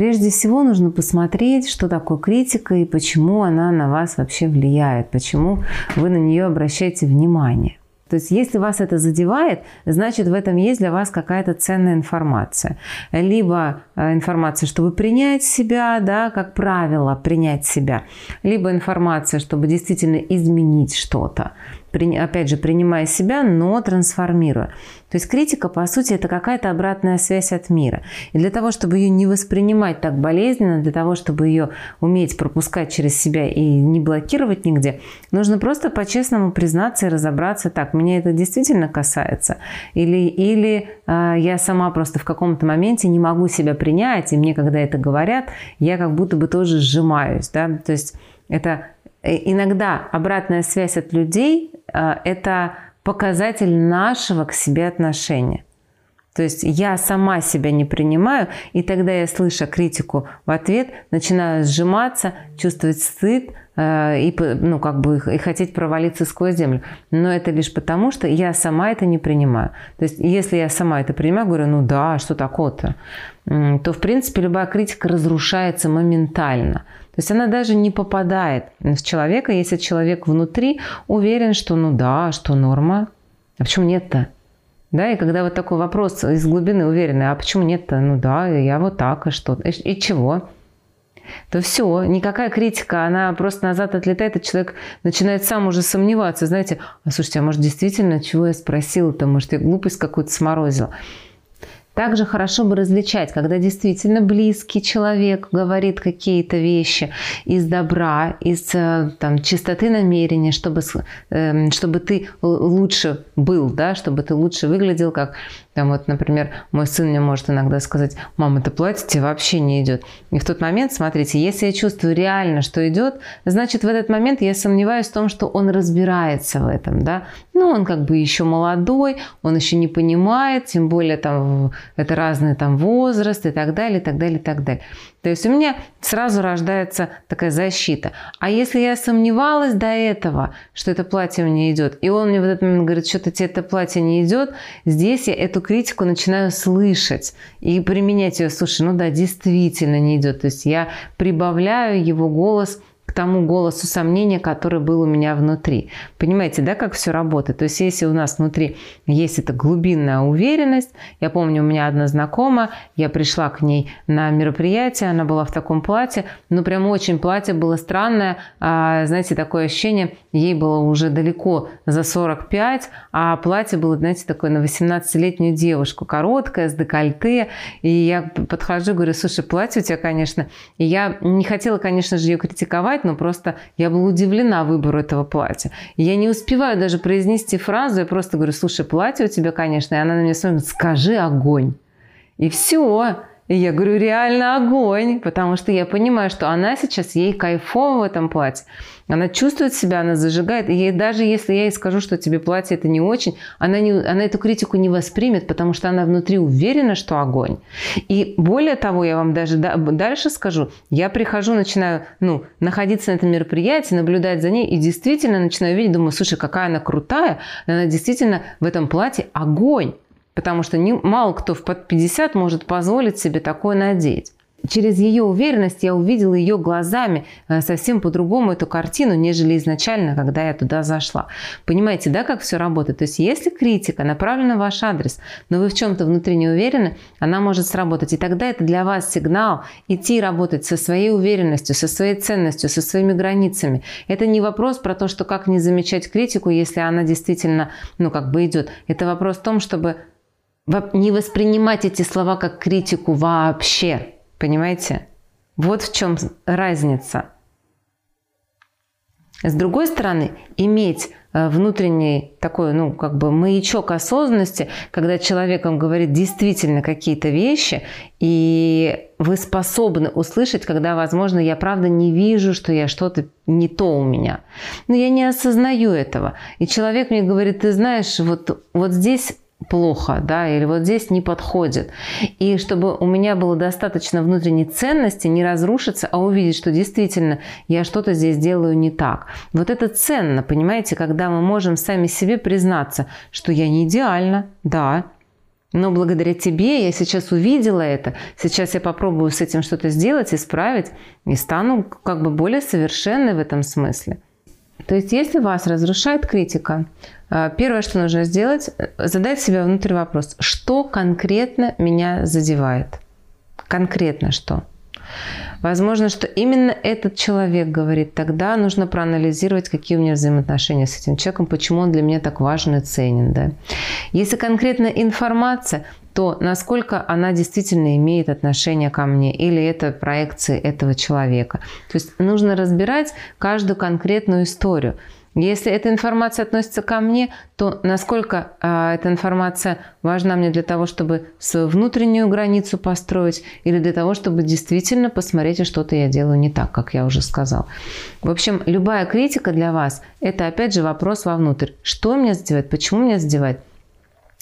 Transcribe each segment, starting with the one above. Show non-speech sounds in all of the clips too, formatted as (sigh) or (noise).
Прежде всего нужно посмотреть, что такое критика и почему она на вас вообще влияет, почему вы на нее обращаете внимание. То есть если вас это задевает, значит в этом есть для вас какая-то ценная информация. Либо э, информация, чтобы принять себя, да, как правило, принять себя. Либо информация, чтобы действительно изменить что-то опять же, принимая себя, но трансформируя. То есть критика, по сути, это какая-то обратная связь от мира. И для того, чтобы ее не воспринимать так болезненно, для того, чтобы ее уметь пропускать через себя и не блокировать нигде, нужно просто по-честному признаться и разобраться, так, меня это действительно касается, или, или э, я сама просто в каком-то моменте не могу себя принять, и мне, когда это говорят, я как будто бы тоже сжимаюсь. Да? То есть это иногда обратная связь от людей э, – это показатель нашего к себе отношения. То есть я сама себя не принимаю, и тогда я, слыша критику в ответ, начинаю сжиматься, чувствовать стыд э, и, ну, как бы, и хотеть провалиться сквозь землю. Но это лишь потому, что я сама это не принимаю. То есть если я сама это принимаю, говорю, ну да, что такое-то, то, в принципе, любая критика разрушается моментально. То есть она даже не попадает в человека, если человек внутри уверен, что ну да, что норма. А почему нет-то? Да, и когда вот такой вопрос из глубины уверенный, а почему нет-то? Ну да, я вот так, и что? И, и чего? то все, никакая критика, она просто назад отлетает, и человек начинает сам уже сомневаться, знаете, а слушайте, а может действительно, чего я спросила-то, может я глупость какую-то сморозила. Также хорошо бы различать, когда действительно близкий человек говорит какие-то вещи из добра, из э, там, чистоты намерения, чтобы, эм, чтобы ты лучше был, да, чтобы ты лучше выглядел, как там вот, например, мой сын мне может иногда сказать, мама, это платье тебе вообще не идет. И в тот момент, смотрите, если я чувствую реально, что идет, значит, в этот момент я сомневаюсь в том, что он разбирается в этом, да. Ну, он как бы еще молодой, он еще не понимает, тем более там это разный там возраст и так далее, и так далее, и так далее. То есть у меня сразу рождается такая защита. А если я сомневалась до этого, что это платье мне идет, и он мне в этот момент говорит, что-то тебе это платье не идет, здесь я эту критику начинаю слышать и применять ее. Слушай, ну да, действительно не идет. То есть я прибавляю его голос – к тому голосу сомнения, который был у меня внутри. Понимаете, да, как все работает? То есть, если у нас внутри есть эта глубинная уверенность, я помню, у меня одна знакомая, я пришла к ней на мероприятие, она была в таком платье, ну, прям очень платье было странное, а, знаете, такое ощущение, ей было уже далеко за 45, а платье было, знаете, такое на 18-летнюю девушку, короткое, с декольте, и я подхожу, говорю, слушай, платье у тебя, конечно, и я не хотела, конечно же, ее критиковать, сказать, но просто я была удивлена выбору этого платья. И я не успеваю даже произнести фразу, я просто говорю, слушай, платье у тебя, конечно, и она на меня смотрит, скажи огонь. И все. И я говорю, реально огонь, потому что я понимаю, что она сейчас, ей кайфово в этом платье. Она чувствует себя, она зажигает. И ей, даже если я ей скажу, что тебе платье это не очень, она, не, она эту критику не воспримет, потому что она внутри уверена, что огонь. И более того, я вам даже дальше скажу, я прихожу, начинаю ну, находиться на этом мероприятии, наблюдать за ней, и действительно начинаю видеть, думаю, слушай, какая она крутая, она действительно в этом платье огонь. Потому что не, мало кто в под 50 может позволить себе такое надеть. Через ее уверенность я увидела ее глазами э, совсем по-другому эту картину, нежели изначально, когда я туда зашла. Понимаете, да, как все работает? То есть, если критика направлена в ваш адрес, но вы в чем-то внутри не уверены, она может сработать. И тогда это для вас сигнал идти работать со своей уверенностью, со своей ценностью, со своими границами. Это не вопрос про то, что как не замечать критику, если она действительно, ну, как бы идет. Это вопрос в том, чтобы не воспринимать эти слова как критику вообще. Понимаете? Вот в чем разница. С другой стороны, иметь э, внутренний такой, ну, как бы маячок осознанности, когда человек вам говорит действительно какие-то вещи, и вы способны услышать, когда, возможно, я правда не вижу, что я что-то не то у меня. Но я не осознаю этого. И человек мне говорит, ты знаешь, вот, вот здесь плохо, да, или вот здесь не подходит. И чтобы у меня было достаточно внутренней ценности, не разрушиться, а увидеть, что действительно я что-то здесь делаю не так. Вот это ценно, понимаете, когда мы можем сами себе признаться, что я не идеальна, да, Но благодаря тебе я сейчас увидела это, сейчас я попробую с этим что-то сделать, исправить и стану как бы более совершенной в этом смысле. То есть, если вас разрушает критика, э, первое, что нужно сделать, задать себе внутрь вопрос, что конкретно меня задевает? Конкретно что? Возможно, что именно этот человек говорит, тогда нужно проанализировать, какие у меня взаимоотношения с этим человеком, почему он для меня так важен и ценен. Да? Если конкретно информация, то насколько она действительно имеет отношение ко мне или это проекции этого человека. То есть нужно разбирать каждую конкретную историю. Если эта информация относится ко мне, то насколько э, эта информация важна мне для того, чтобы свою внутреннюю границу построить или для того, чтобы действительно посмотреть, что-то я делаю не так, как я уже сказал. В общем, любая критика для вас – это опять же вопрос вовнутрь. Что меня задевает, почему меня задевает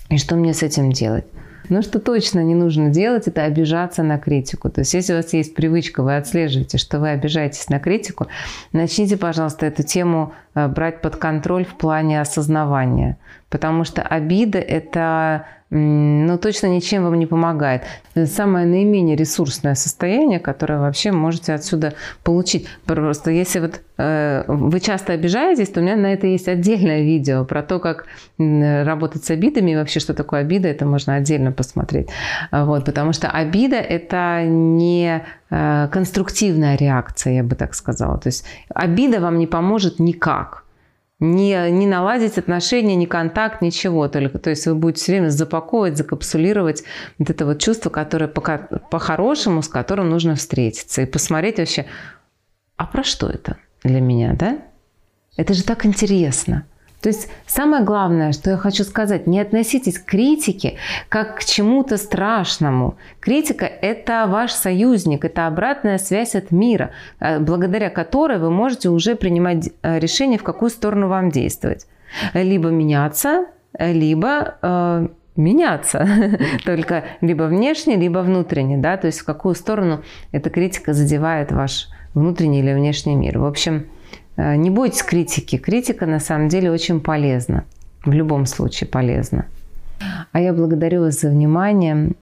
и что мне с этим делать. Но что точно не нужно делать, это обижаться на критику. То есть, если у вас есть привычка, вы отслеживаете, что вы обижаетесь на критику, начните, пожалуйста, эту тему э, брать под контроль в плане осознавания. Потому что обида – это ну, точно ничем вам не помогает. Это самое наименее ресурсное состояние, которое вообще можете отсюда получить. Просто если вот э, вы часто обижаетесь, то у меня на это есть отдельное видео про то, как работать с обидами и вообще, что такое обида, это можно отдельно посмотреть. Вот, потому что обида – это не э, конструктивная реакция, я бы так сказала. То есть обида вам не поможет никак не, не наладить отношения, ни контакт, ничего только. То есть вы будете все время запаковывать, закапсулировать вот это вот чувство, которое по-хорошему, с которым нужно встретиться и посмотреть вообще, а про что это для меня, да? Это же так интересно. То есть самое главное, что я хочу сказать, не относитесь к критике как к чему-то страшному. Критика – это ваш союзник, это обратная связь от мира, э, благодаря которой вы можете уже принимать э, решение, в какую сторону вам действовать. Либо меняться, либо э, меняться, (laughs) только либо внешне, либо внутренне, да, то есть в какую сторону эта критика задевает ваш внутренний или внешний мир. В общем, не бойтесь критики. Критика на самом деле очень полезна. В любом случае полезна. А я благодарю вас за внимание.